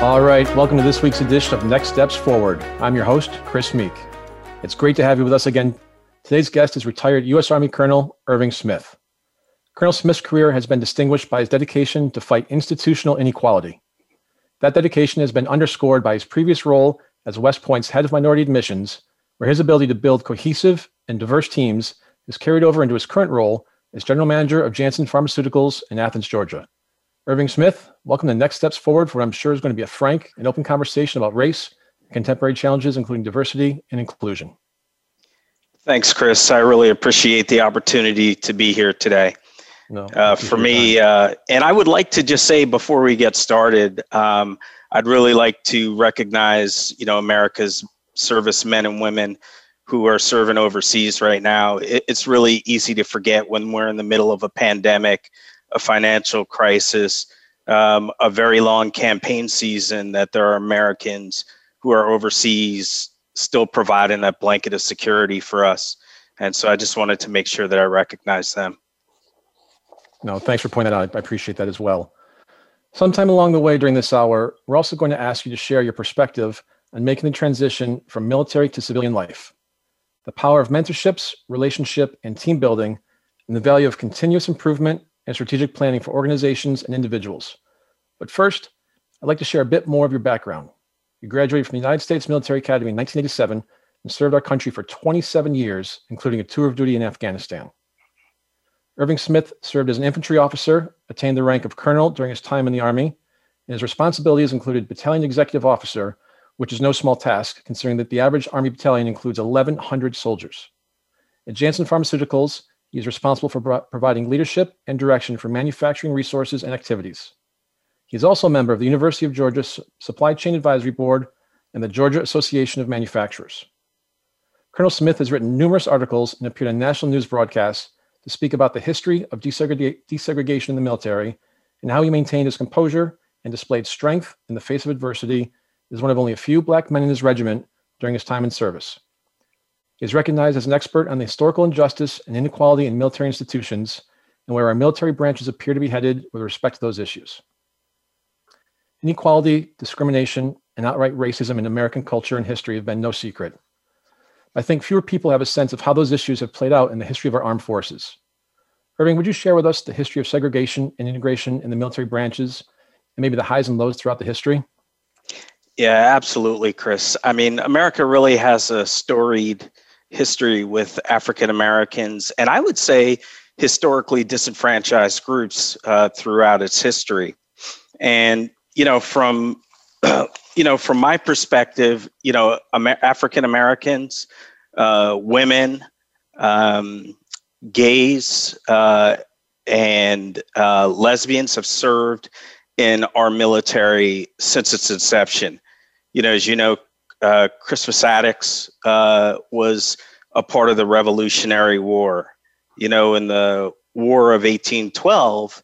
All right, welcome to this week's edition of Next Steps Forward. I'm your host, Chris Meek. It's great to have you with us again. Today's guest is retired U.S. Army Colonel Irving Smith. Colonel Smith's career has been distinguished by his dedication to fight institutional inequality. That dedication has been underscored by his previous role as West Point's head of minority admissions, where his ability to build cohesive and diverse teams is carried over into his current role as general manager of Janssen Pharmaceuticals in Athens, Georgia. Irving Smith, welcome to Next Steps Forward, for what I'm sure is going to be a frank and open conversation about race, contemporary challenges, including diversity and inclusion. Thanks, Chris. I really appreciate the opportunity to be here today. No, uh, for me, uh, and I would like to just say before we get started, um, I'd really like to recognize, you know, America's servicemen and women who are serving overseas right now. It, it's really easy to forget when we're in the middle of a pandemic a financial crisis, um, a very long campaign season, that there are Americans who are overseas still providing that blanket of security for us. And so I just wanted to make sure that I recognize them. No, thanks for pointing that out. I appreciate that as well. Sometime along the way during this hour, we're also going to ask you to share your perspective on making the transition from military to civilian life, the power of mentorships, relationship, and team building, and the value of continuous improvement and strategic planning for organizations and individuals. But first, I'd like to share a bit more of your background. You graduated from the United States Military Academy in 1987 and served our country for 27 years, including a tour of duty in Afghanistan. Irving Smith served as an infantry officer, attained the rank of colonel during his time in the Army, and his responsibilities included battalion executive officer, which is no small task, considering that the average Army battalion includes 1,100 soldiers. At Janssen Pharmaceuticals, he is responsible for pro- providing leadership and direction for manufacturing resources and activities. He is also a member of the University of Georgia Supply Chain Advisory Board and the Georgia Association of Manufacturers. Colonel Smith has written numerous articles and appeared on national news broadcasts to speak about the history of desegregation in the military and how he maintained his composure and displayed strength in the face of adversity as one of only a few black men in his regiment during his time in service. He is recognized as an expert on the historical injustice and inequality in military institutions and where our military branches appear to be headed with respect to those issues. Inequality, discrimination, and outright racism in American culture and history have been no secret. I think fewer people have a sense of how those issues have played out in the history of our armed forces. Irving, would you share with us the history of segregation and integration in the military branches and maybe the highs and lows throughout the history? Yeah, absolutely, Chris. I mean, America really has a storied history with African Americans, and I would say historically disenfranchised groups uh, throughout its history. And you know, from you know, from my perspective, you know, Amer- African Americans, uh, women, um, gays, uh, and uh, lesbians have served in our military since its inception. You know, as you know, uh, Crispus Attucks uh, was a part of the Revolutionary War. You know, in the War of 1812,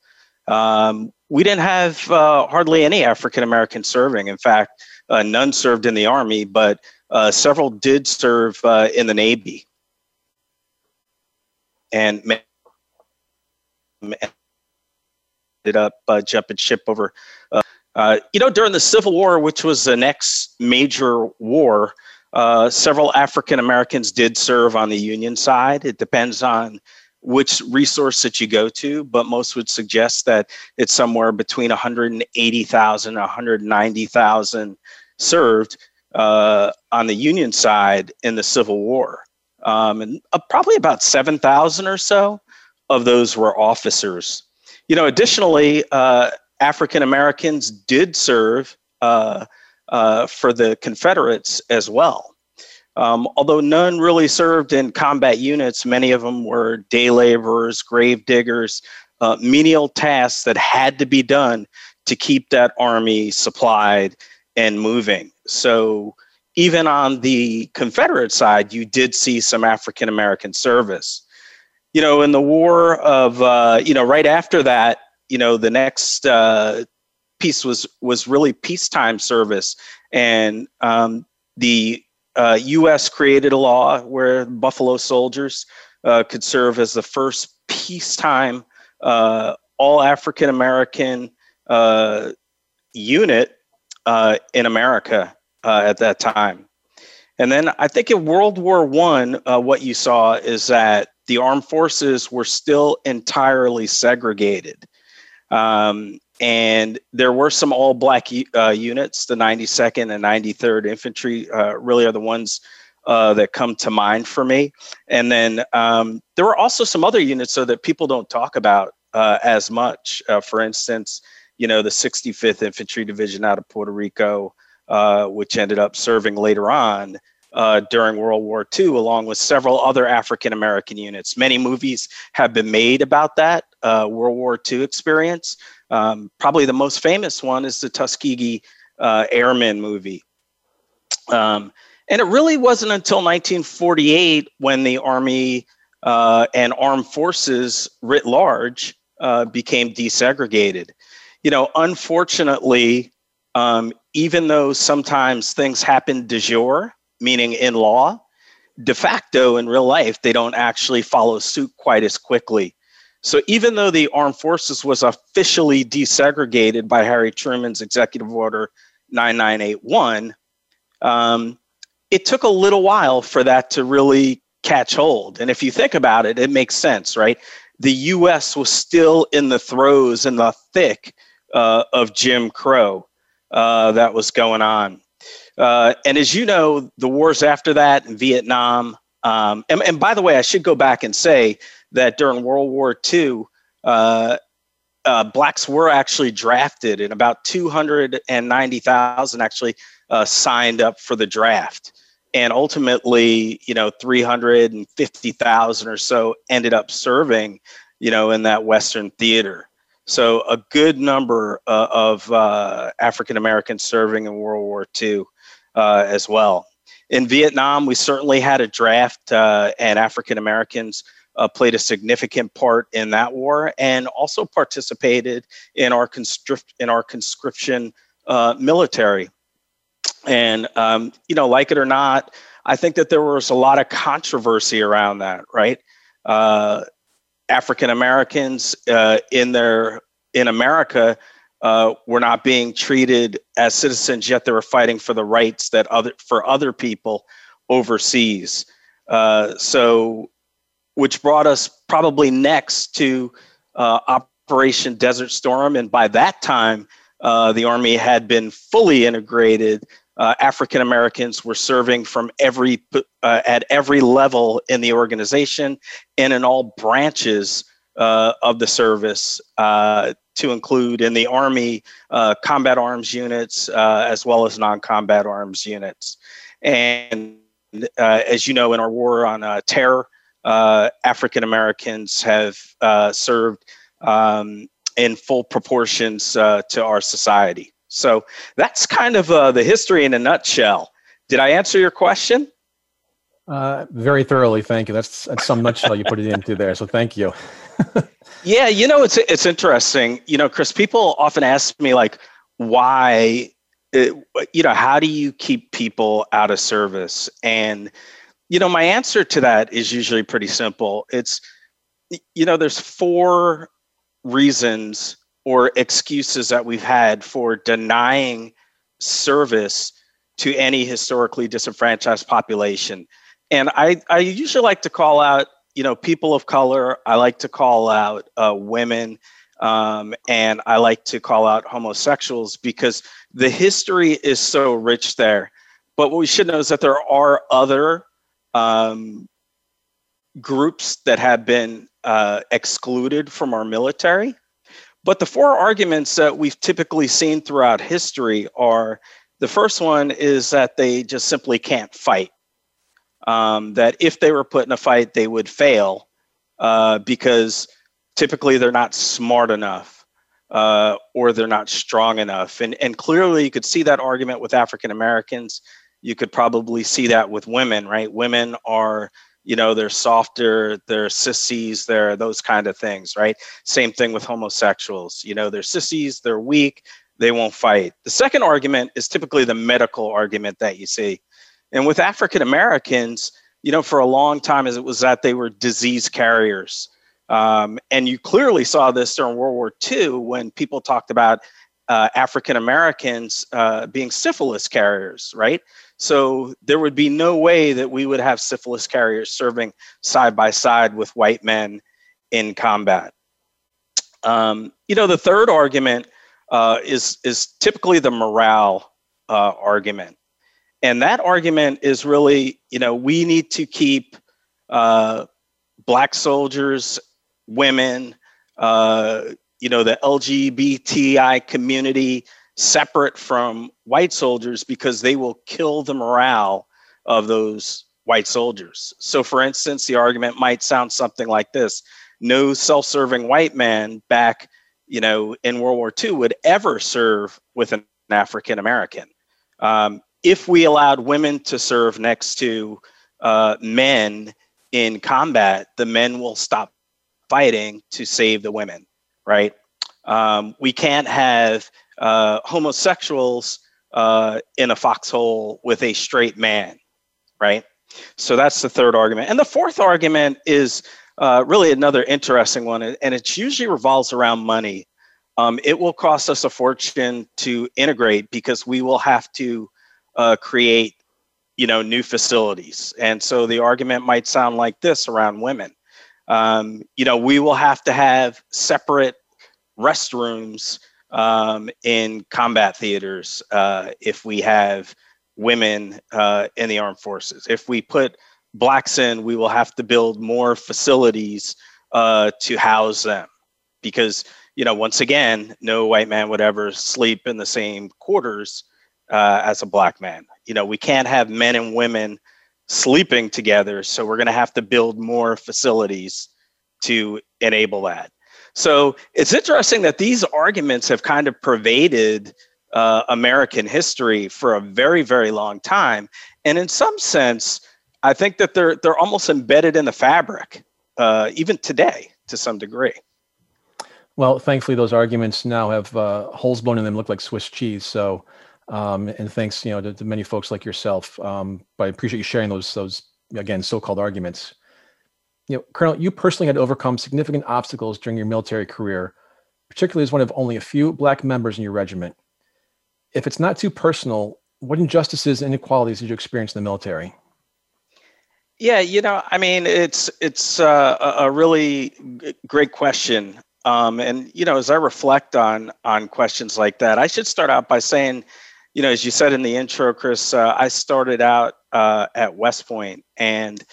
um, we didn't have uh, hardly any African Americans serving. In fact, uh, none served in the Army, but uh, several did serve uh, in the Navy. And ended up jumping ship over uh, you know, during the Civil War, which was the next major war, uh, several African Americans did serve on the Union side. It depends on which resource that you go to, but most would suggest that it's somewhere between 180,000 and 190,000 served uh, on the Union side in the Civil War. Um, and uh, probably about 7,000 or so of those were officers. You know, additionally, uh, African Americans did serve uh, uh, for the Confederates as well. Um, although none really served in combat units, many of them were day laborers, grave diggers, uh, menial tasks that had to be done to keep that army supplied and moving. So even on the Confederate side, you did see some African American service. You know, in the war of, uh, you know, right after that, you know, the next uh, piece was was really peacetime service, and um, the uh, U.S. created a law where Buffalo soldiers uh, could serve as the first peacetime uh, all African American uh, unit uh, in America at that time. And then I think in World War One, uh, what you saw is that the armed forces were still entirely segregated. Um, and there were some all black uh, units, the 92nd and 93rd Infantry uh, really are the ones uh, that come to mind for me. And then um, there were also some other units so that people don't talk about uh, as much. Uh, for instance, you know, the 65th Infantry Division out of Puerto Rico, uh, which ended up serving later on uh, during World War II, along with several other African American units. Many movies have been made about that uh, World War II experience. Um, probably the most famous one is the Tuskegee uh, Airmen movie. Um, and it really wasn't until 1948 when the Army uh, and armed forces writ large uh, became desegregated. You know, unfortunately, um, even though sometimes things happen de jure, meaning in law, de facto in real life, they don't actually follow suit quite as quickly. So even though the armed forces was officially desegregated by Harry Truman's Executive Order 9981, um, it took a little while for that to really catch hold. And if you think about it, it makes sense, right? The US was still in the throes and the thick uh, of Jim Crow uh, that was going on. Uh, and as you know, the wars after that in Vietnam, um, and, and, by the way, I should go back and say that during World War II, uh, uh, blacks were actually drafted, and about 290,000 actually uh, signed up for the draft and ultimately, you know, 350,000 or so ended up serving, you know, in that Western theater. So a good number uh, of uh, African Americans serving in World War II uh, as well. In Vietnam, we certainly had a draft, uh, and African Americans uh, played a significant part in that war, and also participated in our conscript, in our conscription uh, military. And, um, you know, like it or not, I think that there was a lot of controversy around that, right? Uh, African Americans uh, in their in America uh, were not being treated as citizens, yet they were fighting for the rights that other for other people overseas. Uh, so, which brought us probably next to uh, Operation Desert Storm, and by that time, uh, the Army had been fully integrated uh, African Americans were serving from every uh, at every level in the organization and in all branches uh, of the service, uh, to include in the Army combat arms units as well as non-combat arms units. And as you know, in our war on terror, African Americans have served um, in full proportions to our society. So that's kind of uh, the history in a nutshell. Did I answer your question? Uh, very thoroughly, thank you. That's, that's some nutshell you put it into there. So thank you. yeah, you know it's it's interesting. You know, Chris, people often ask me like, why, it, uh, you know, how do you keep people out of service? And you know, my answer to that is usually pretty simple. It's, you know, there's four reasons or excuses that we've had for denying service to any historically disenfranchised population. And I, I usually like to call out, you know, people of color. I like to call out uh, women, um, and I like to call out homosexuals because the history is so rich there. But what we should know is that there are other um, groups that have been uh, excluded from our military. But the four arguments that we've typically seen throughout history are the first one is that they just simply can't fight. Um, that if they were put in a fight, they would fail uh, because typically they're not smart enough. uh, or they're not strong enough. And, and clearly, you could see that argument with African Americans. You could probably see that with women, right? Women are, you know, they're softer, they're sissies, they're those kind of things, right? Same thing with homosexuals. You know, they're sissies, they're weak, they won't fight. The second argument is typically the medical argument that you see. And with African Americans, you know, for a long time, as it was that they were disease carriers. Um, and you clearly saw this during World War II when people talked about uh, African Americans uh, being syphilis carriers, right? So there would be no way that we would have syphilis carriers serving side by side with white men in combat. Um, you know, the third argument uh, is is typically the morale uh, argument, and that argument is really, you know, we need to keep uh, black soldiers, women, you know, the LGBTI community separate from white soldiers because they will kill the morale of those white soldiers. So, for instance, the argument might sound something like this no self serving white man back, you know, in World War II would ever serve with an African American. Um, if we allowed women to serve next to uh, men in combat, the men will stop fighting to save the women, right? Um, we can't have uh, homosexuals uh, in a foxhole with a straight man, right? So that's the third argument. And the fourth argument is uh, really another interesting one, and it usually revolves around money. Um, it will cost us a fortune to integrate because we will have to uh, create, you know, new facilities. And so the argument might sound like this around women. Um, you know, we will have to have separate restrooms um, in combat theaters uh, if we have women uh, in the armed forces. If we put blacks in, we will have to build more facilities uh, to house them because, you know, once again, no white man would ever sleep in the same quarters uh, as a black man. You know, we can't have men and women sleeping together, so we're going to have to build more facilities to enable that. So it's interesting that these arguments have kind of pervaded uh, American history for a very, very long time, and in some sense, I think that they're they're almost embedded in the fabric, uh, even today, to some degree. Well, thankfully, those arguments now have uh, holes blown in them, look like Swiss cheese. So, um, and thanks, you know, to, to, many folks like yourself. Um, but I appreciate you sharing those those again so-called arguments you know, Colonel, you personally had overcome significant obstacles during your military career, particularly as one of only a few Black members in your regiment. If it's not too personal, what injustices and inequalities did you experience in the military? Yeah, you know, I mean, it's it's uh, a really great question, um, and you know, as I reflect on on questions like that, I should start out by saying, you know, as you said in the intro, Chris, uh, I started out uh, at West Point, and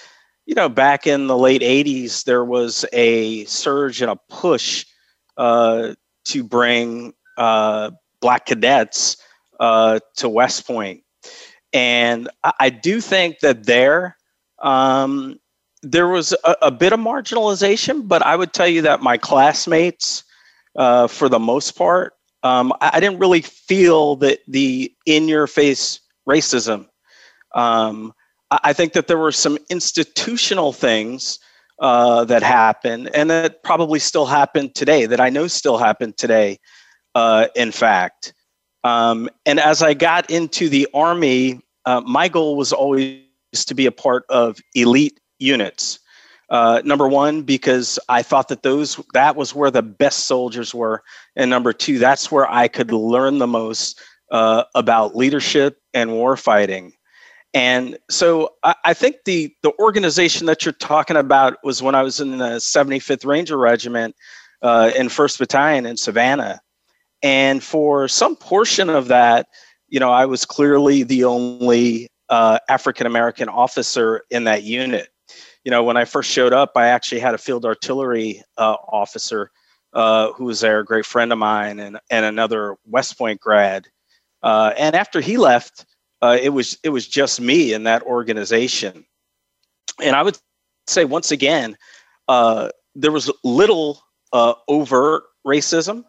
you know, back in the late 80s, there was a surge and a push uh, to bring uh, Black cadets uh, to West And I, I do think that there, um, there was a, a, bit of marginalization, but I would tell you that my classmates, uh, for the most part, um, I, I, didn't really feel that the in your face racism. Um, I think that there were some institutional things uh, that happened and that probably still happen today, that I know still happen today, uh, in fact. Um, and as I got into the Army, uh, my goal was always to be a part of elite units. Uh, number one, because I thought that those that was where the best soldiers were, and number two, that's where I could learn the most uh, about leadership and war fighting. And so I, I, think the the organization that you're talking about was when I was in the 75th Ranger Regiment uh, in 1st Battalion in Savannah. And for some portion of that, you know, I was clearly the only uh, African American officer in that unit. You know, when I first showed up, I actually had a field artillery uh, officer uh, who was there, a great friend of mine, and, and another West Point grad. Uh, and after he left, uh, it was it was just me in that organization, and I would say once again, uh, there was little uh, overt racism,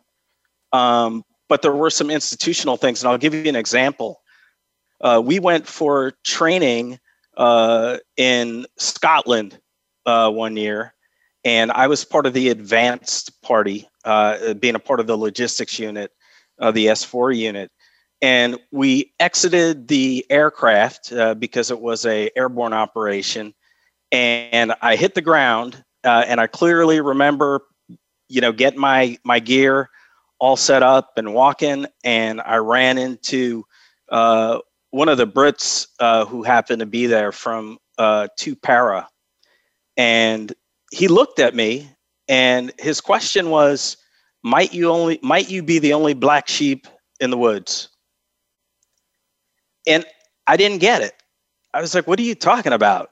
Um, but there were some institutional things, and I'll give you an example. We went for training uh, in Scotland uh, one year, and I was part of the advanced party, uh, being a part of the logistics unit, uh, the S4 unit. And we exited the aircraft uh, because it was a airborne operation, and I hit the ground. and I clearly remember, you know, getting my my gear all set up and walking, and I ran into uh, one of the Brits uh, who happened to be there from uh, 2Para, and he looked at me, and his question was, "Might you only might you be the only black sheep in the woods?" And I didn't get it. I was like, "What are you talking about?"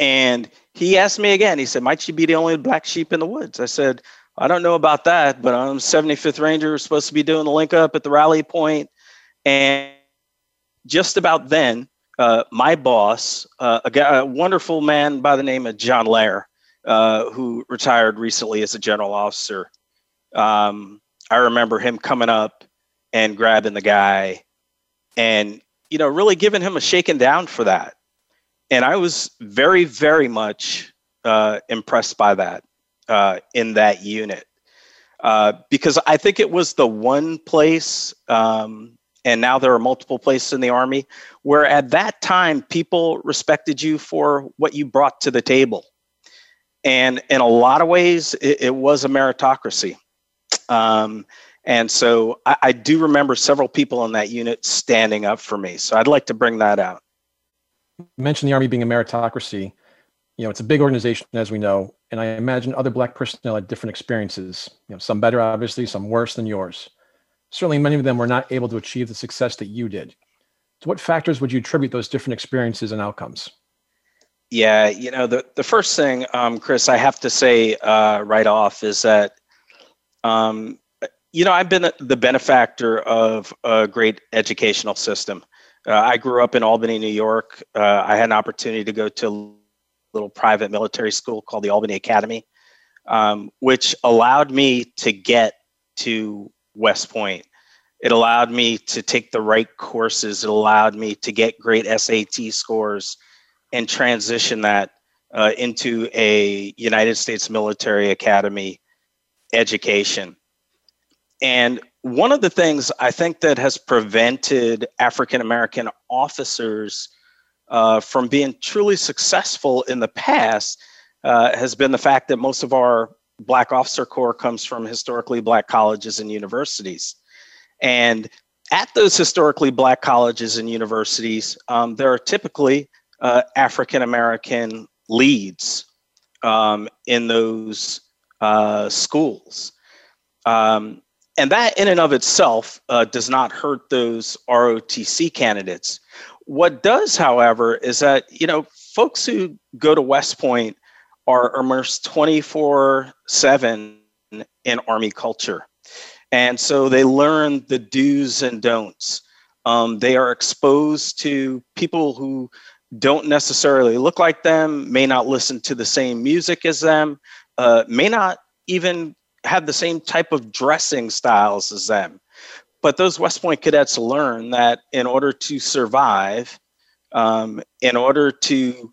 And he asked me again. He said, "Might you be the only black sheep in the woods?" I said, I don't know about that, but I'm 75th Ranger. We're supposed to be doing the link up at the rally point, and just about then, uh, my boss, uh, a, guy, a, wonderful man by the name of John Lair, uh, who retired recently as a general officer. Um, I remember him coming up and grabbing the guy, and you know, really giving him a shaking down for that. And I was very, very much uh, impressed by that uh, in that unit uh, because I think it was the one place, um, and now there are multiple places in the Army, where at that time people respected you for what you brought to the table. And in a lot of ways, it, it was a meritocracy. Um, and so I, I do remember several people in that unit standing up for me. So I'd like to bring that out. You mentioned the Army being a meritocracy. You know, it's a big organization, as we know, and I imagine other Black personnel had different experiences. You know, some better, obviously, some worse than yours. Certainly, many of them were not able to achieve the success that you did. To what factors would you attribute those different experiences and outcomes? Yeah, you know, the, the first thing, um, Chris, I have to say uh, right off is that, um, you know, I've been the benefactor of a great educational system. Uh, I grew up in Albany, New York. Uh, I had an opportunity to go to a little private military school called the Albany Academy, um, which allowed me to get to West Point. It allowed me to take the right courses. It allowed me to get great SAT scores and transition that uh, into a United States Military Academy education. And one of the things I think that has prevented African American officers uh, from being truly successful in the past uh, has been the fact that most of our Black officer corps comes from historically Black colleges and universities. And at those historically Black colleges and universities, um, there are typically uh, African American leads um, in those uh, schools. Um, and that, in and of itself, uh, does not hurt those ROTC candidates. What does, however, is that, you know, folks who go to West Point are immersed 24 7 in Army culture. And so they learn the do's and don'ts. Um, they are exposed to people who don't necessarily look like them, may not listen to the same music as them, uh, may not even have the same type of dressing styles as them. But those West Point cadets learn that in order to survive, um, in order to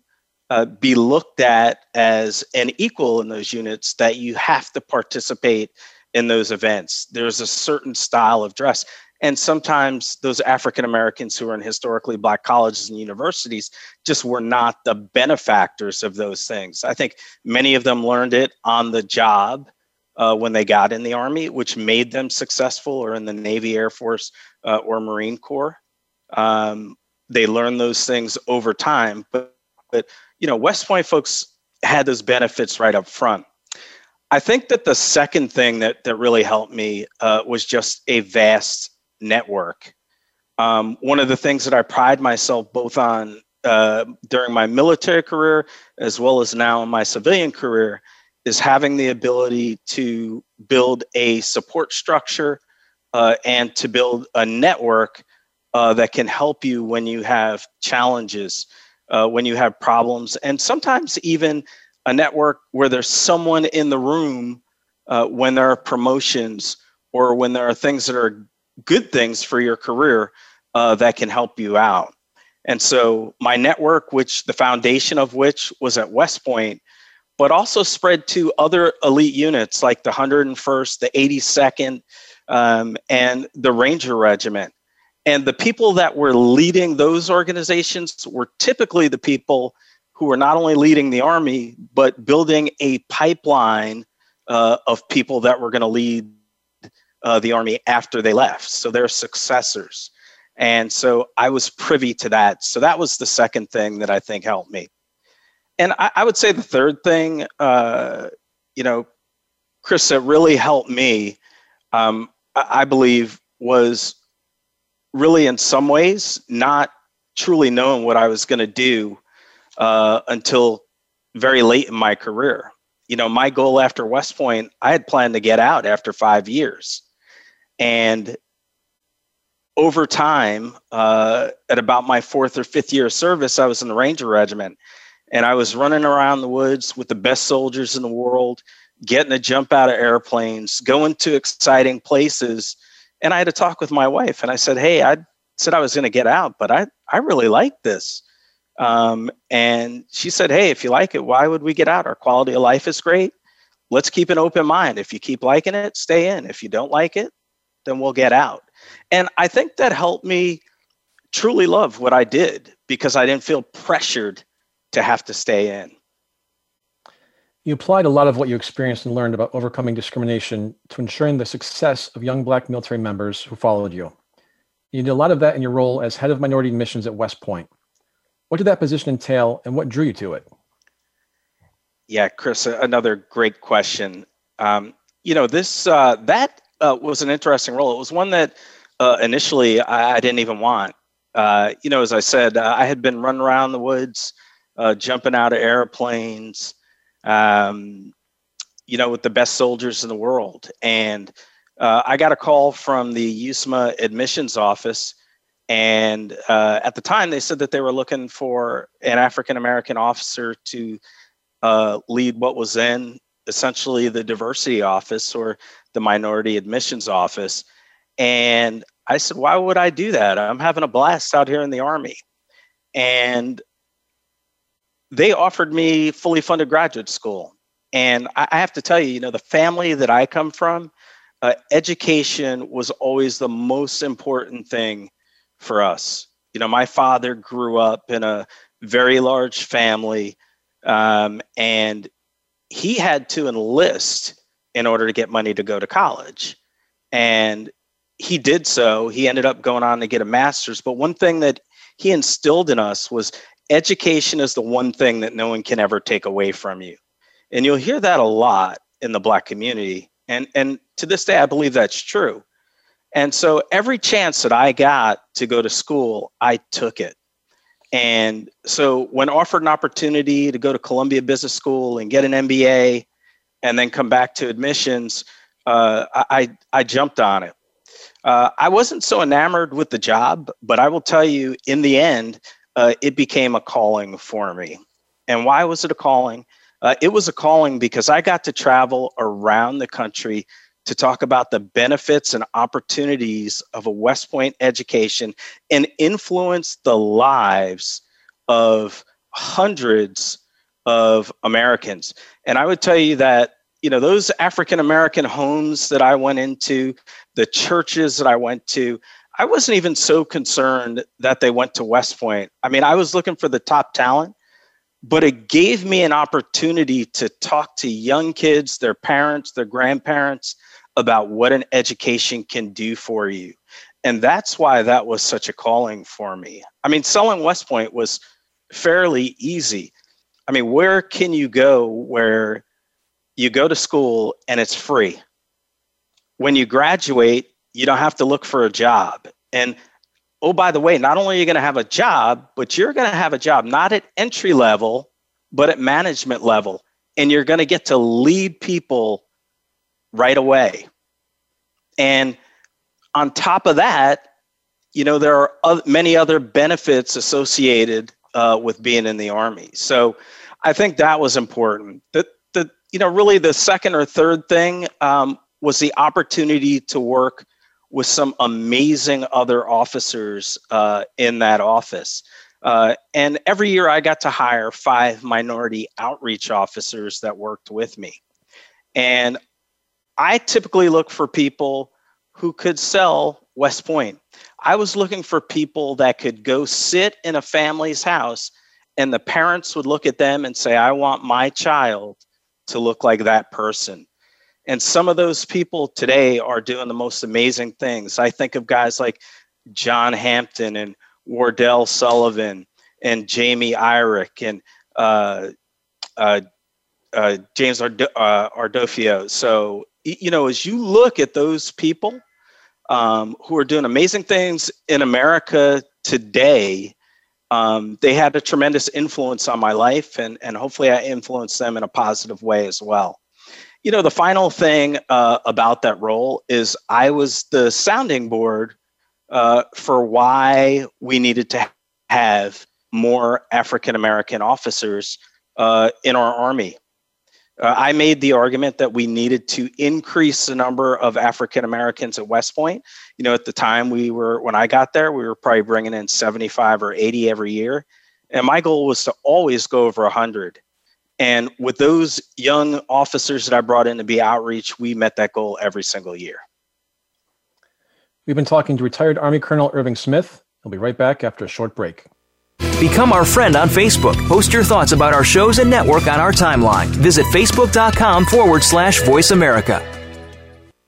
uh, be looked at as an equal in those units, that you have to participate in those events. There's a certain style of dress. And sometimes those African Americans who are in historically Black colleges and universities just were not the benefactors of those things. I think many of them learned it on the job uh, when they got in the Army, which made them successful, or in the Navy, Air Force, uh, or Marine Corps. Um, they learn those things over time, but, but you know, West Point folks had those benefits right up front. I think that the second thing that that really helped me uh, was just a vast network. Um, one of the things that I pride myself both on uh, during my military career as well as now in my civilian career is having the ability to build a support structure uh, and to build a network uh, that can help you when you have challenges, uh, when you have problems, and sometimes even a network where there's someone in the room uh, when there are promotions or when there are things that are good things for your career uh, that can help you out. And so my network, which the foundation of which was at West Point, but also spread to other elite units like the 101st, the 82nd, um, and the Ranger Regiment. And the people that were leading those organizations were typically the people who were not only leading the Army, but building a pipeline uh, of people that were going to lead uh, the Army after they left. So they're successors. And so I was privy to that. So that was the second thing that I think helped me. And I, I would say the third thing, uh, you know, Chris, that really helped me, um, I, I believe, was really in some ways not truly knowing what I was going to do uh, until very late in my career. You know, my goal after West Point, I had planned to get out after five years. And over time, uh, at about my fourth or fifth year of service, I was in the Ranger Regiment and I was running around the woods with the best soldiers in the world, getting to jump out of airplanes, going to exciting places. And I had to talk with my wife and I said, Hey, I said I was going to get out, but I, I really like this. Um, and she said, Hey, if you like it, why would we get out? Our quality of life is great. Let's keep an open mind. If you keep liking it, stay in. If you don't like it, then we'll get out. And I think that helped me truly love what I did because I didn't feel pressured to have to stay in. You applied a lot of what you experienced and learned about overcoming discrimination to ensuring the success of young Black military members who followed you. You did a lot of that in your role as head of minority missions at West Point. What did that position entail and what drew you to it? Yeah, Chris, another great question. Um, you know, this uh, that uh, was an interesting role. It was one that uh, initially I, I, didn't even want. Uh, you know, as I said, uh, I had been running around the woods, uh, jumping out of airplanes, um, you know, with the best soldiers in the world. And uh, I got a call from the USMA admissions office. And at the time, they said that they were looking for an African American officer to lead what was then essentially the diversity office or the minority admissions office. And I said, Why would I do that? I'm having a blast out here in the Army. And they offered me fully funded graduate school. And I have to tell you, you know, the family that I come from, uh, education was always the most important thing for us. You know, my father grew up in a very large family, um, and he had to enlist in order to get money to go to college. And he did so. He ended up going on to get a master's. But one thing that he instilled in us was education is the one thing that no one can ever take away from you. And you'll hear that a lot in the Black community. And, and to this day, I believe that's true. And so every chance that I got to go to school, I took it. And so when offered an opportunity to go to Columbia Business School and get an MBA, and then come back to admissions, uh, I, I jumped on it. Uh, I wasn't so enamored with the job, but I will tell you, in the end, uh, it became a calling for me. And why was it a calling? Uh, it was a calling because I got to travel around the country to talk about the benefits and opportunities of a West Point education and influence the lives of hundreds of Americans. And I would tell you that, you know, those African American homes that I went into, the churches that I went to, I wasn't even so concerned that they went to West Point. I mean, I was looking for the top talent, but it gave me an opportunity to talk to young kids, their parents, their grandparents about what an education can do for you. And that's why that was such a calling for me. I mean, selling West Point was fairly easy. I mean, where can you go where you go to school and it's free? When you graduate, you don't have to look for a job. And oh, by the way, not only are you going to have a job, but you're going to have a job not at entry level, but at management level. And you're going to get to lead people right away. And on top of that, you know, there are many other benefits associated uh, with being in the army. So I think that was important. The, the you know, really the second or third thing um, was the opportunity to work with some amazing other officers uh, in that office. Uh, and every year I got to hire five minority outreach officers that worked with me. And I typically look for people who could sell West Point. I was looking for people that could go sit in a family's house and the parents would look at them and say, I want my child to look like that person. And some of those people today are doing the most amazing things. I think of guys like John Hampton and Wardell Sullivan and Jamie Irick and uh, uh, uh, James Ard- uh, Ardofio. So, you know, as you look at those people um, who are doing amazing things in America today, um, they had a tremendous influence on my life, and, and hopefully I influenced them in a positive way as well. You know, the final thing uh, about that role is I was the sounding board uh, for why we needed to have more African American officers uh, in our Army. Uh, I made the argument that we needed to increase the number of African Americans at West Point. You know, at the time we were, when I got there, we were probably bringing in 75 or 80 every year. And my goal was to always go over 100. And with those young officers that I brought in to be outreach, we met that goal every single year. We've been talking to retired Army Colonel Irving Smith. He'll be right back after a short break. Become our friend on Facebook. Post your thoughts about our shows and network on our timeline. Visit facebook.com forward slash voice America.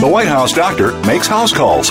The White House doctor makes house calls.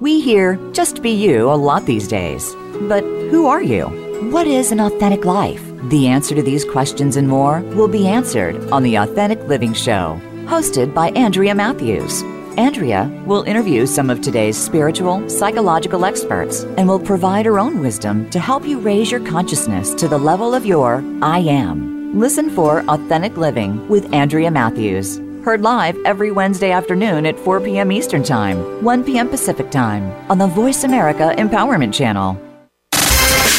We hear just be you a lot these days. But who are you? What is an authentic life? The answer to these questions and more will be answered on the Authentic Living Show, hosted by Andrea Matthews. Andrea will interview some of today's spiritual, psychological experts and will provide her own wisdom to help you raise your consciousness to the level of your I am. Listen for Authentic Living with Andrea Matthews. Heard live every Wednesday afternoon at 4 p.m. Eastern Time, 1 p.m. Pacific Time on the Voice America Empowerment Channel.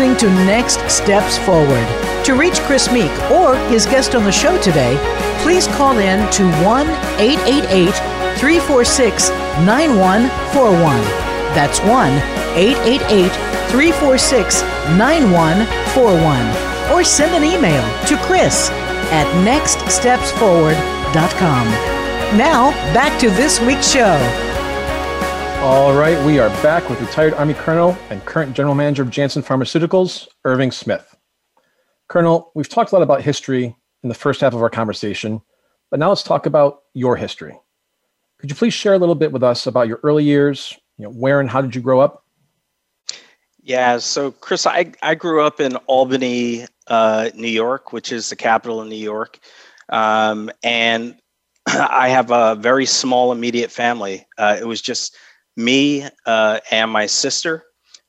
Listening to Next Steps Forward. To reach Chris Meek or his guest on the show today, please call in to 1 888 346 9141. That's 1 888 346 9141. Or send an email to Chris at nextstepsforward.com. Now, back to this week's show. All right, we are back with retired Army Colonel and current General Manager of Janssen Pharmaceuticals, Irving Smith. Colonel, we've talked a lot about history in the first half of our conversation, but now let's talk about your history. Could you please share a little bit with us about your early years? You know, where and how did you grow up? Yeah, so Chris, I, I grew up in Albany, uh, New York, which is the capital of New York. Um, and I have a very small immediate family. Uh, it was just me uh, and my sister.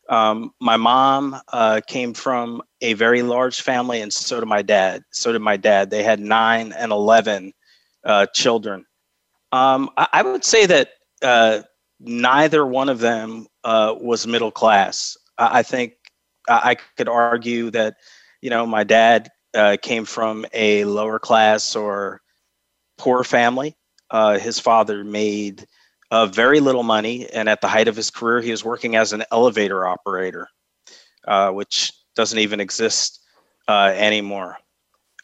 Um, my mom uh, came from a very large family, and so did my dad. So did my dad. They had nine and 11 uh, children. Um, I, I, would say that uh, neither one of them uh, was middle class. I, I think I, I could argue that, you know, my dad came from a lower class or poor family. Uh, his father made uh, very little money, and at the height of his career, he was working as an elevator operator, uh, which doesn't even exist uh, anymore.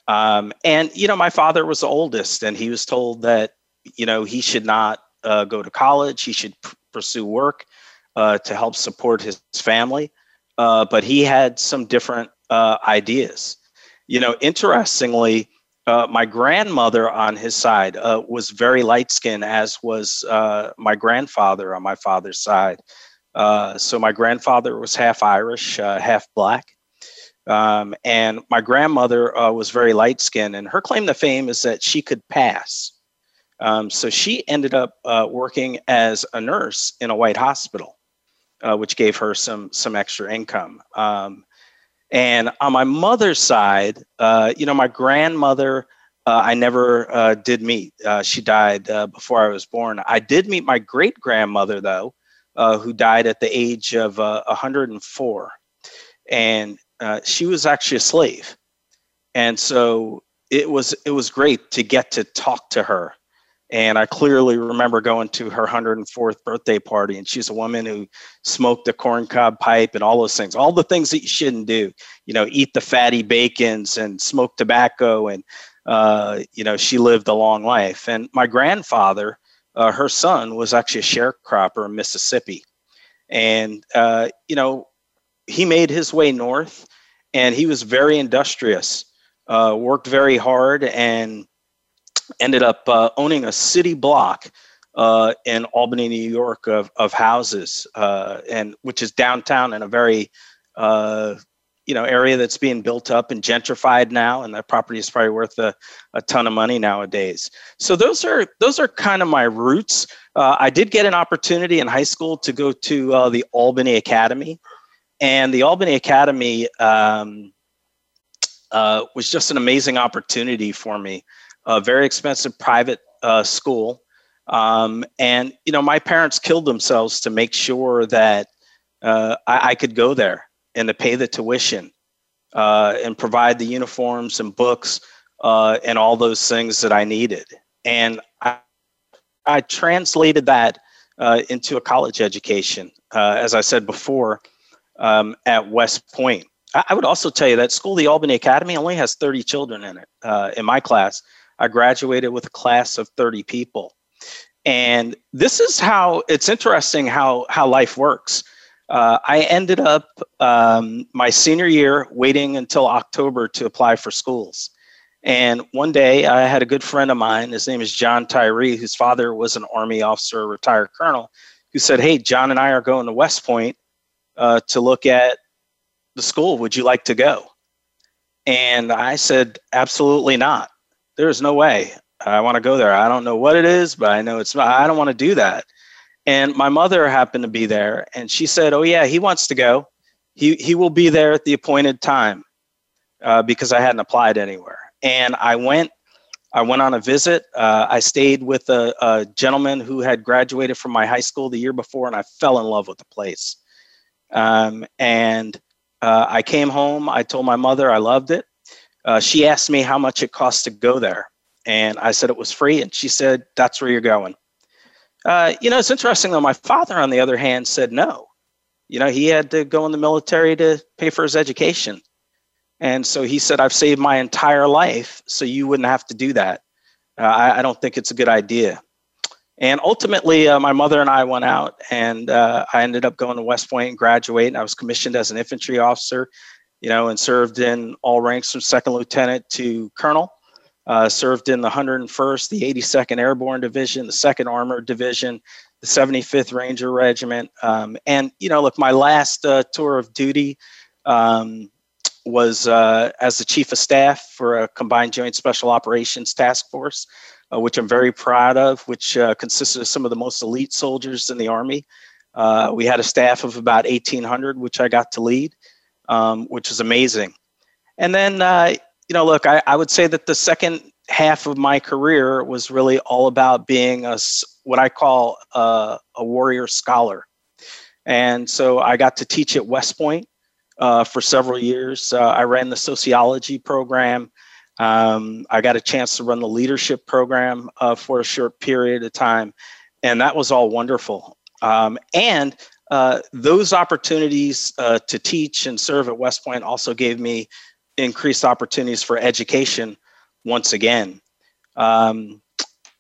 Um, and you know, my father was the oldest, and he was told that you know he should not uh, go to college; he should pursue work uh, to help support his family. but he had some different ideas. You know, interestingly, uh, my grandmother on his side uh, was very light skinned, as was uh, my grandfather on my father's side. Uh, so my grandfather was half Irish, uh, half black. Um, and my grandmother uh, was very light skinned, and her claim to fame is that she could pass. Um, so she ended up working as a nurse in a white hospital, which gave her some some extra income. Um, and on my mother's side, uh, you know, my grandmother, uh, I never uh, did meet. Uh, she died uh, before I was born. I did meet my great grandmother, though, uh, who died at the age of 104. And she was actually a slave. And so it was it was great to get to talk to her and I clearly remember going to her 104th birthday party, and she's a woman who smoked a corncob pipe and all those things, all the things that you shouldn't do. You know, eat the fatty bacons and smoke tobacco, and uh, you know, she lived a long life. And my grandfather, uh, her son, was actually a sharecropper in Mississippi, and uh, you know, he made his way north, and he was very industrious, uh, worked very hard, and ended up uh, owning a city block uh, in Albany, New York, of, of houses, uh, and which is downtown in a very uh, you know area that's being built up and gentrified now, and that property is probably worth a, a ton of money nowadays. So those are those are kind of my roots. Uh, I did get an opportunity in high school to go to uh, the Albany Academy, and the Albany Academy um, was just an amazing opportunity for me a very expensive private uh, school. Um, and, you know, my parents killed themselves to make sure that uh, I, I, could go there and to pay the tuition uh, and provide the uniforms and books uh, and all those things that I needed. And I, I translated that uh, into a college education, uh, as I said before, um, at West Point. I, I would also tell you that school, the Albany Academy, only has 30 children in it in my class I graduated with a class of 30 people. And this is how it's interesting how, how life works. Uh, I ended up um, my senior year waiting until October to apply for schools. And one day I had a good friend of mine, his name is John Tyree, whose father was an Army officer, a retired colonel, who said, Hey, John and I are going to West Point uh, to look at the school. Would you like to go? And I said, Absolutely not there's no way I want to go there. I don't know what it is, but I know it's I don't want to do that. And my mother happened to be there and she said, "Oh yeah, he wants to go. He he will be there at the appointed time." Uh, because I hadn't applied anywhere. And I went I went on a visit. Uh, I stayed with a, a, gentleman who had graduated from my high school the year before, and I fell in love with the place. Um, and uh, I came home. I told my mother I loved it. Uh, she asked me how much it cost to go there. And I said it was free. And she said, That's where you're going. Uh, you know, it's interesting though. My father, on the other hand, said no. You know, he had to go in the military to pay for his education. And so he said, I've saved my entire life, so you wouldn't have to do that. Uh, I, I, don't think it's a good idea. And ultimately, uh, my mother and I went out, and uh, I ended up going to West Point and graduating. I was commissioned as an infantry officer you know, and served in all ranks from second lieutenant to colonel. Uh, served in the 101st, the 82nd Airborne Division, the 2nd Armored Division, the 75th Ranger Regiment. Um, and, you know, look, my last uh, tour of duty um, was uh, as the Chief of Staff for a Combined Joint Special Operations Task Force, uh, which I'm very proud of, which uh, consisted of some of the most elite soldiers in the Army. Uh, we had a staff of about 1,800, which I got to lead, um, which is amazing. And then, you know, look, I, I would say that the second half of my career was really all about being a what I call a, a warrior scholar, and so I got to teach at West Point uh, for several years. Uh, I ran the sociology program. Um, I got a chance to run the leadership program uh, for a short period of time, and that was all wonderful. Um, and uh, those opportunities uh, to teach and serve at West Point also gave me increased opportunities for education once again. Um,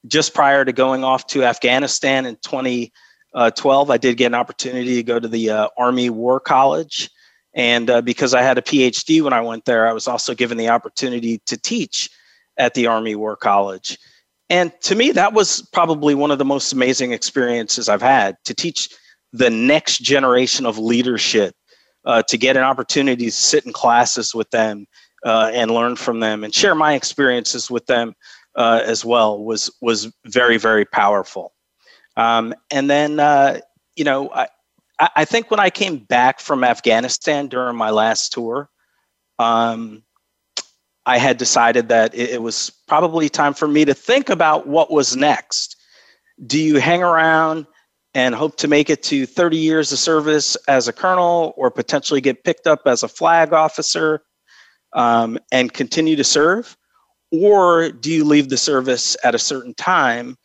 just prior to going off to Afghanistan in 2012, I did get an opportunity to go to the uh, Army War College. And uh, because I had a PhD when I went there, I was also given the opportunity to teach at the Army War College. And to me, that was probably one of the most amazing experiences I've had to teach the next generation of leadership uh, to get an opportunity to sit in classes with them uh, and learn from them and share my experiences with them uh, as well was was very very powerful. Um, and then uh, you know I, I think when I came back from Afghanistan during my last tour, um, I had decided that it, it was probably time for me to think about what was next. Do you hang around? And hope to make it to 30 years of service as a colonel or potentially get picked up as a flag officer um, and continue to serve? Or do you leave the service at a certain time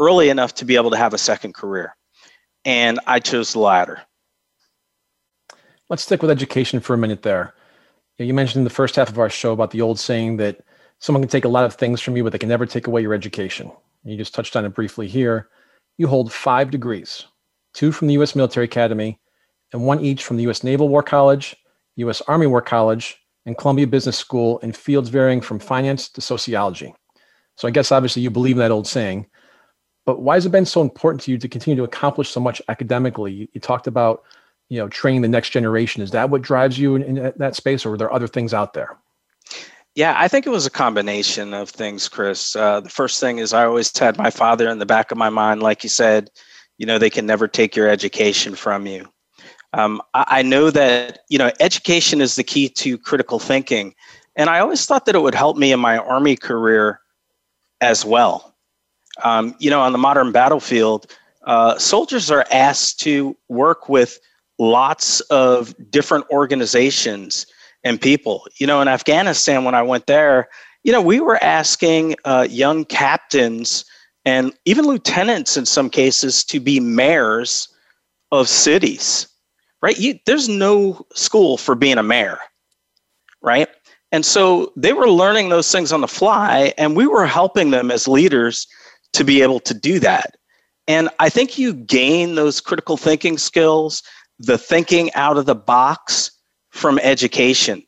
early enough to be able to have a second career? And I chose the latter. Let's stick with education for a minute there. You mentioned in the first half of our show about the old saying that someone can take a lot of things from you, but they can never take away your education. You just touched on it briefly here you hold five degrees two from the U.S. Military Academy, and one each from the U.S. Naval War College, U.S. Army War College, and Columbia Business School in fields varying from finance to sociology. So I guess obviously you believe in that old saying, but why has it been so important to you to continue to accomplish so much academically? You, you talked about, you know, training the next generation. Is that what drives you in, in that space, or are there other things out there? Yeah, I think it was a combination of things, Chris. Uh, the first thing is I always had my father in the back of my mind, like you said, you know, they can never take your education from you. Um, I, I know that, you know, education is the key to critical thinking. And I always thought that it would help me in my Army career as well. Um, you know, on the modern battlefield, uh, soldiers are asked to work with lots of different organizations and people. You know, in Afghanistan, when I went there, you know, we were asking uh, young captains and even lieutenants in some cases to be mayors of cities, right? You, there's no school for being a mayor, right? And so they were learning those things on the fly, and we were helping them as leaders to be able to do that. And I think you gain those critical thinking skills, the thinking out of the box, from education.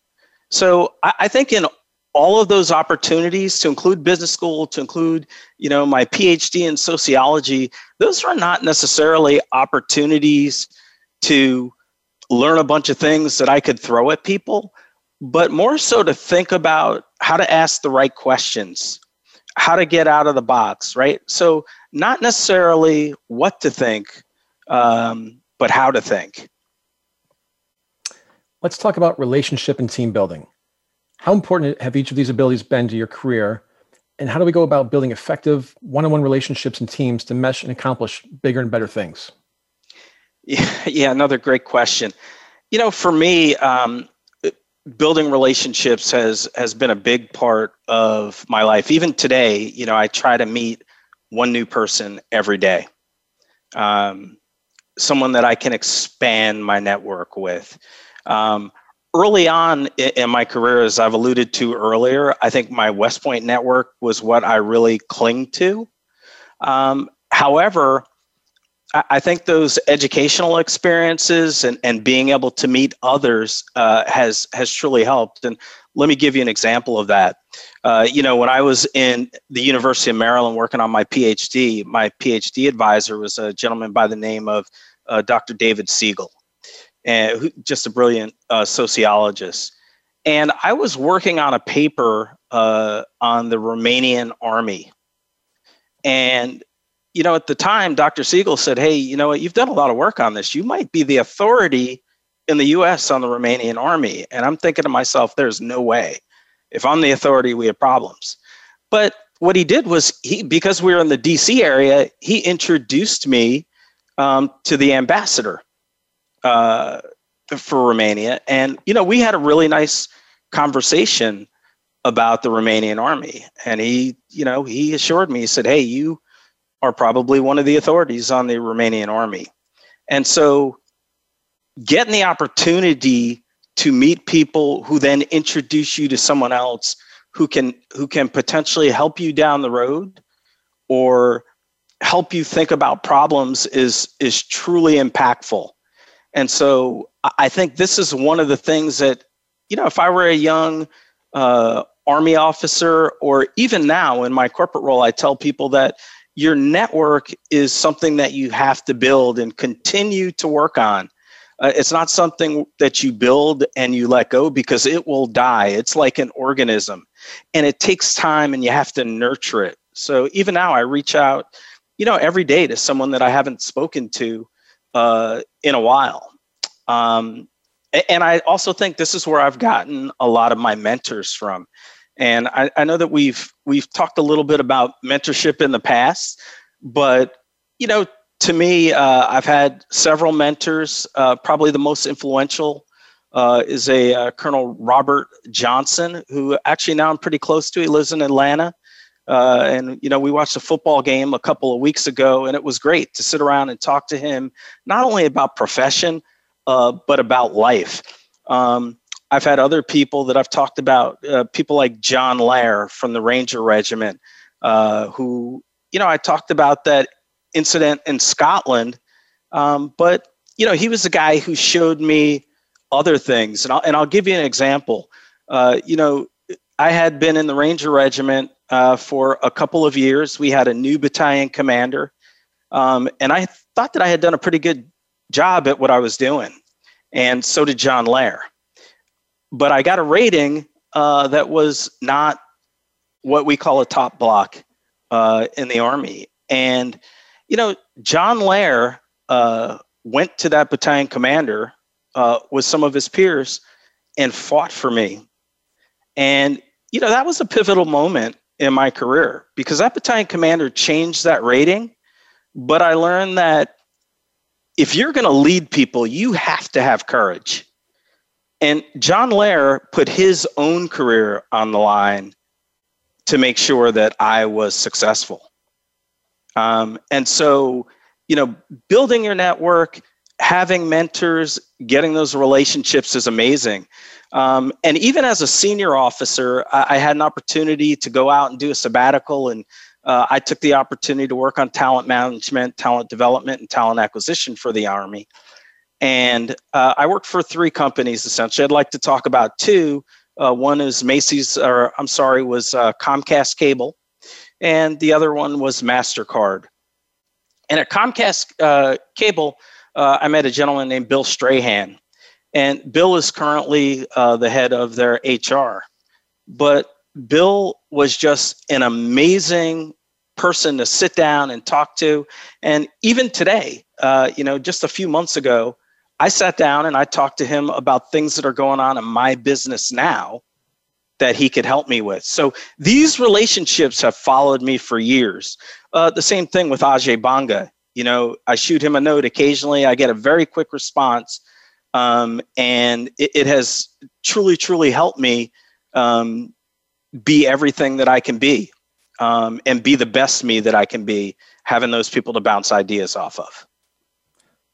So I, I think in all of those opportunities to include business school to include you know my phd in sociology those are not necessarily opportunities to learn a bunch of things that i could throw at people but more so to think about how to ask the right questions how to get out of the box right so not necessarily what to think um, but how to think Let's talk about relationship and team building. How important have each of these abilities been to your career? And how do we go about building effective one on one relationships and teams to mesh and accomplish bigger and better things? Yeah, yeah another great question. You know, for me, um, building relationships has has been a big part of my life. Even today, you know, I try to meet one new person every day, um, someone that I can expand my network with. Um, early on in my career, as I've alluded to earlier, I think my West Point network was what I really cling to. Um, however, I think those educational experiences and, and being able to meet others uh, has has truly helped. And let me give you an example of that. Uh, you know, when I was in the University of Maryland working on my PhD, my PhD advisor was a gentleman by the name of uh, Dr. David Segal, and who, just a brilliant uh, sociologist. And I was working on a paper uh, on the Romanian army. And, you know, at the time, Dr. Segal said, Hey, you know what? You've done a lot of work on this. You might be the authority in the US on the Romanian army. And I'm thinking to myself, There's no way. If I'm the authority, we have problems. But what he did was, he, because we were in the DC area, he introduced me um, to the ambassador uh, for Romania. And, you know, we had a really nice conversation about the Romanian army. And he, you know, he assured me, he said, Hey, you are probably one of the authorities on the Romanian army. And so getting the opportunity to meet people who then introduce you to someone else who can who can potentially help you down the road or help you think about problems is is truly impactful. And so I think this is one of the things that you know, if I were a young uh, army officer, or even now in my corporate role, I tell people that your network is something that you have to build and continue to work on. Uh, it's not something that you build and you let go because it will die. It's like an organism and it takes time and you have to nurture it. So even now, I reach out, you know, every day to someone that I haven't spoken to uh, in a while. Um, and I also think this is where I've gotten a lot of my mentors from. And I, I know that we've we've talked a little bit about mentorship in the past, but you know, to me, uh, I've had several mentors. Uh, probably the most influential uh, is a uh, Colonel Robert Johnson, who actually now I'm pretty close to. He lives in Atlanta. Uh, and you know, we watched a football game a couple of weeks ago, and it was great to sit around and talk to him, not only about profession, uh, but about life. Um, I've had other people that I've talked about, uh, people like John Lair from the Ranger Regiment, uh, who, you know, I talked about that incident in Scotland, um, but, you know, he was the guy who showed me other things. And I'll, and I'll give you an example. Uh, you know, I had been in the Ranger Regiment uh, for a couple of years. We had a new battalion commander. Um, and I thought that I had done a pretty good job at what I was doing. And so did John Lair. But I got a rating uh, that was not what we call a top block uh, in the Army. And, you know, John Lair uh, went to that battalion commander uh, with some of his peers and fought for me. And, you know, that was a pivotal moment in my career because that battalion commander changed that rating. But I learned that if you're going to lead people, you have to have courage. And John Lair put his own career on the line to make sure that I was successful. Um, and so, you know, building your network, having mentors, getting those relationships is amazing. Um, and even as a senior officer, I, I, had an opportunity to go out and do a sabbatical and uh, I took the opportunity to work on talent management, talent development, and talent acquisition for the Army. And uh, I worked for three companies essentially. I'd like to talk about two. Uh, one is Macy's, or I'm sorry, was uh, Comcast Cable, and the other one was MasterCard. And at Comcast uh, Cable, uh, I met a gentleman named Bill Strahan. And Bill is currently the head of their HR. But Bill was just an amazing person to sit down and talk to. And even today, uh, you know, just a few months ago, I sat down and I talked to him about things that are going on in my business now that he could help me with. So these relationships have followed me for years. Uh, the same thing with Ajay Banga. You know, I shoot him a note occasionally. I get a very quick response, um, and it, it, has truly, truly helped me um, be everything that I can be um, and be the best me that I can be, having those people to bounce ideas off of.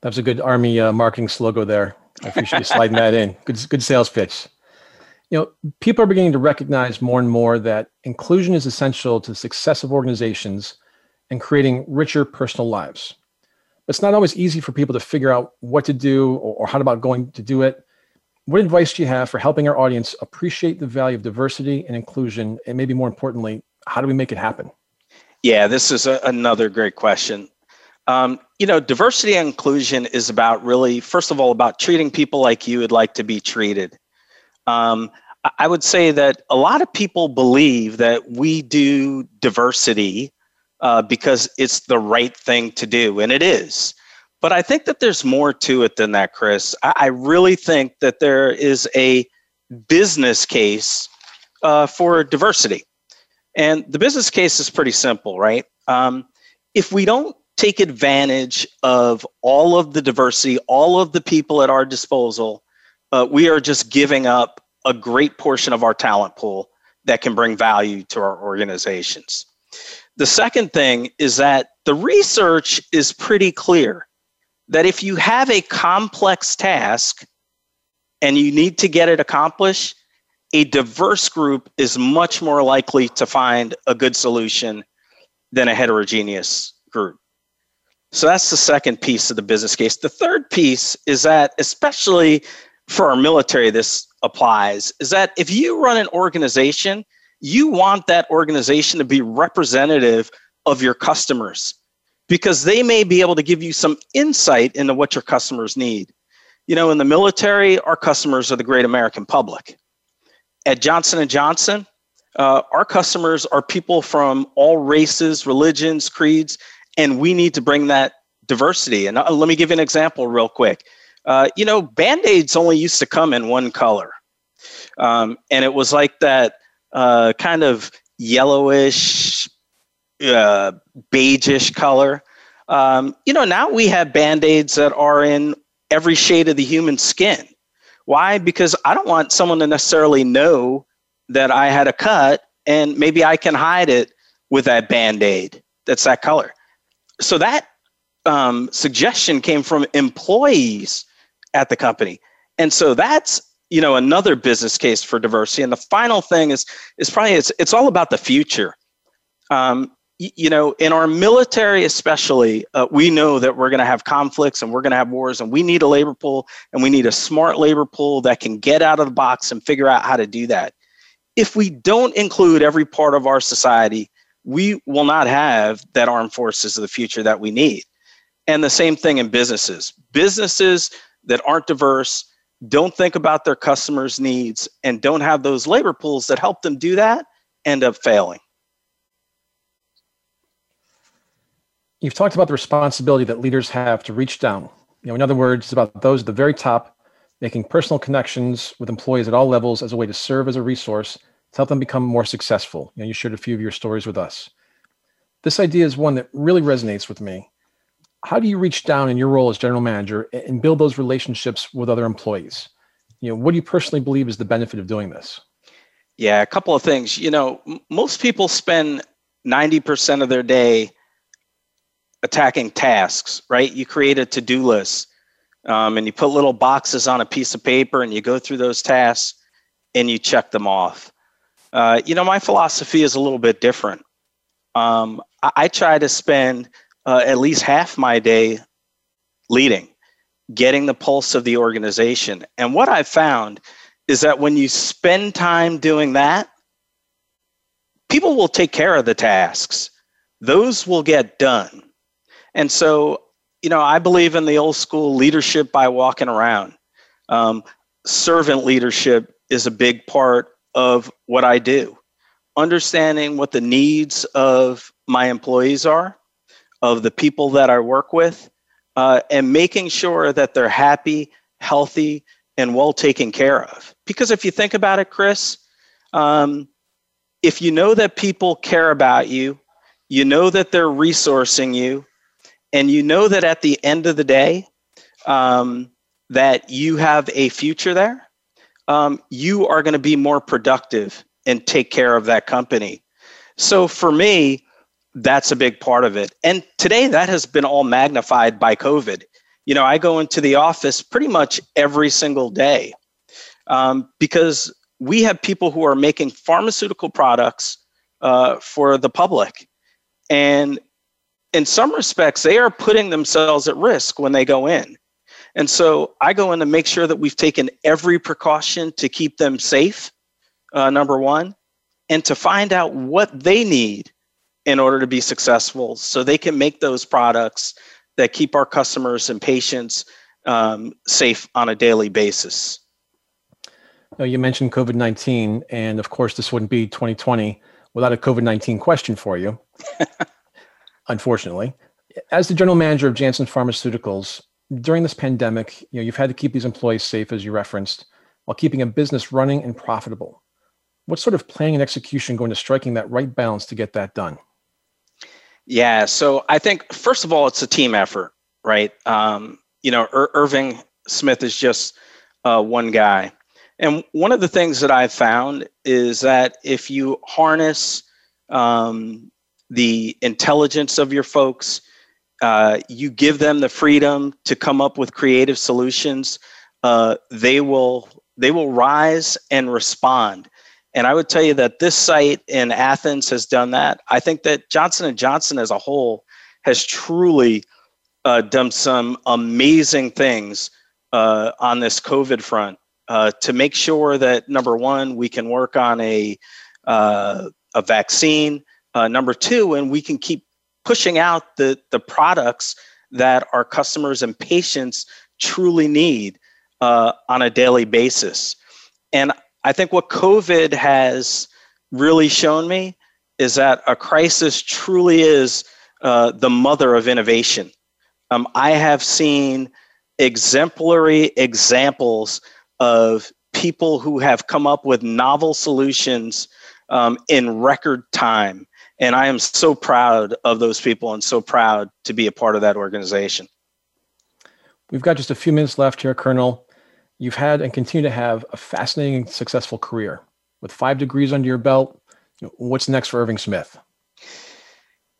That's a good Army uh, marketing slogan there. I appreciate you sliding that in. Good, good sales pitch. You know, people are beginning to recognize more and more that inclusion is essential to the success of organizations and creating richer personal lives. It's not always easy for people to figure out what to do or, or how about going to do it. What advice do you have for helping our audience appreciate the value of diversity and inclusion? And maybe more importantly, how do we make it happen? Yeah, this is a, another great question. Um, you know, diversity and inclusion is about really, first of all, about treating people like you would like to be treated. Um, I would say that a lot of people believe that we do diversity uh, because it's the right thing to do, and it is. But I think that there's more to it than that, Chris. I, I really think that there is a business case uh, for diversity. And the business case is pretty simple, right? Um, if we don't take advantage of all of the diversity, all of the people at our disposal, uh, we are just giving up a great portion of our talent pool that can bring value to our organizations. The second thing is that the research is pretty clear that if you have a complex task and you need to get it accomplished, a diverse group is much more likely to find a good solution than a heterogeneous group. So that's the second piece of the business case. The third piece is that, especially for our military, this applies, is that if you run an organization, you want that organization to be representative of your customers because they may be able to give you some insight into what your customers need. You know, in the military, our customers are the great American public at Johnson Johnson, uh, our customers are people from all races, religions, creeds, and we need to bring that diversity. And uh, let me give you an example real quick. Uh, you know, band aids only used to come in one color, um, and it was like that uh, kind of yellowish, uh, beigeish color. Um, you know, now we have band aids that are in every shade of the human skin. Why? Because I don't want someone to necessarily know that I had a cut and maybe I can hide it with that band aid that's that color. So that um, suggestion came from employees at the company. And so that's you know another business case for diversity. And the final thing is is probably it's it's all about the future. Um, you know, in our military, especially, uh, we know that we're going to have conflicts and we're going to have wars, and we need a labor pool and we need a smart labor pool that can get out of the box and figure out how to do that. If we don't include every part of our society, we will not have that armed forces of the future that we need. And the same thing in businesses. Businesses that aren't diverse, don't think about their customers' needs, and don't have those labor pools that help them do that end up failing. You've talked about the responsibility that leaders have to reach down. You know, in other words, it's about those at the very top making personal connections with employees at all levels as a way to serve as a resource to help them become more successful. You know, you shared a few of your stories with us. This idea is one that really resonates with me. How do you reach down in your role as general manager and build those relationships with other employees? You know, what do you personally believe is the benefit of doing this? Yeah, a couple of things. You know, most people spend 90% of their day attacking tasks, right? You create a to do list um, and you put little boxes on a piece of paper and you go through those tasks and you check them off. Uh, you know, my philosophy is a little bit different. Um, I, I, try to spend uh, at least half my day leading, getting the pulse of the organization. And what I've found is that when you spend time doing that, people will take care of the tasks, those will get done. And so, you know, I believe in the old school leadership by walking around. Um, servant leadership is a big part of what I do. Understanding what the needs of my employees are, of the people that I work with, uh, and making sure that they're happy, healthy, and well taken care of. Because if you think about it, Chris, um, if you know that people care about you, you know that they're resourcing you, and you know that at the end of the day um, that you have a future there um, you are going to be more productive and take care of that company so for me that's a big part of it. And today that has been all magnified by covid. You know i go into the office pretty much every single day um, because we have people who are making pharmaceutical products uh, for the public. And in some respects, they are putting themselves at risk when they go in. And so I go in to make sure that we've taken every precaution to keep them safe, uh, number one, and to find out what they need in order to be successful so they can make those products that keep our customers and patients um, safe on a daily basis. Now, you mentioned COVID 19, and of course, this wouldn't be 2020 without a COVID 19 question for you, unfortunately. As the general manager of Janssen Pharmaceuticals, during this pandemic, you know, you've had to keep these employees safe, as you referenced, while keeping a business running and profitable. What sort of planning and execution going to striking that right balance to get that done? Yeah, so I think first of all, it's a team effort, right? Um, you know, Ir- Irving Smith is just uh, one guy. And one of the things that I've found is that if you harness um, the intelligence of your folks, uh, you give them the freedom to come up with creative solutions, uh, they will they will rise and respond. And I would tell you that this site in Athens has done that. I think that Johnson and Johnson as a whole has truly uh, done some amazing things uh, on this COVID front uh, to make sure that number one, we can work on a uh, a vaccine. Uh, number two, and we can keep pushing out the the products that our customers and patients truly need uh, on a daily basis. And I think what COVID has really shown me is that a crisis truly is uh, the mother of innovation. Um, I have seen exemplary examples of people who have come up with novel solutions um, in record time. And I am so proud of those people and so proud to be a part of that organization. We've got just a few minutes left here, Colonel. You've had and continue to have a fascinating, successful career. With five degrees under your belt, what's next for Irving Smith?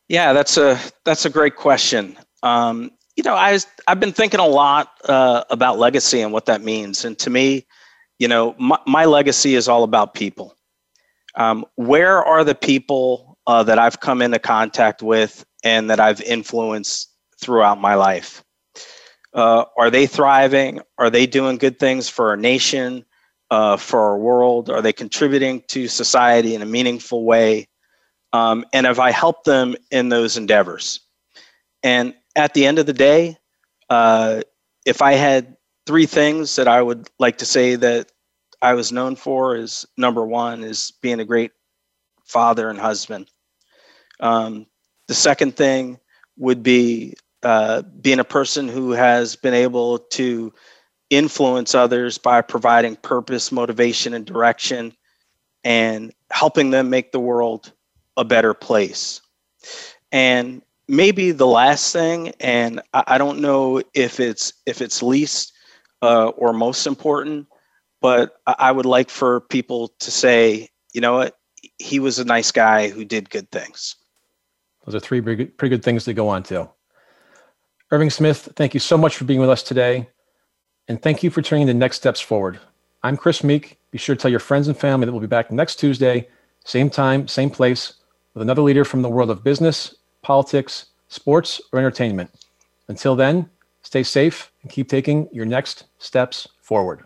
Yeah, that's a that's a great question. Um, you know, I I've been thinking a lot uh, about legacy and what that means, and to me, you know, my, my legacy is all about people. Um, where are the people uh, that I've come into contact with and that I've influenced throughout my life? Uh, are they thriving? Are they doing good things for our nation, uh, for our world? Are they contributing to society in a meaningful way? Um, and have I helped them in those endeavors? And at the end of the day, uh, if I had three things that I would like to say that I was known for is number one is being a great father and husband. Um, the second thing would be uh, being a person who has been able to influence others by providing purpose, motivation, and direction, and helping them make the world a better place. And maybe the last thing, and I, I don't know if it's if it's least uh, or most important, but I, I would like for people to say, you know what, he was a nice guy who did good things. Those are three pretty good, pretty good things to go on to. Irving Smith, thank you so much for being with us today. And thank you for turning the next steps forward. I'm Chris Meek. Be sure to tell your friends and family that we'll be back next Tuesday, same time, same place, with another leader from the world of business, politics, sports, or entertainment. Until then, stay safe and keep taking your next steps forward.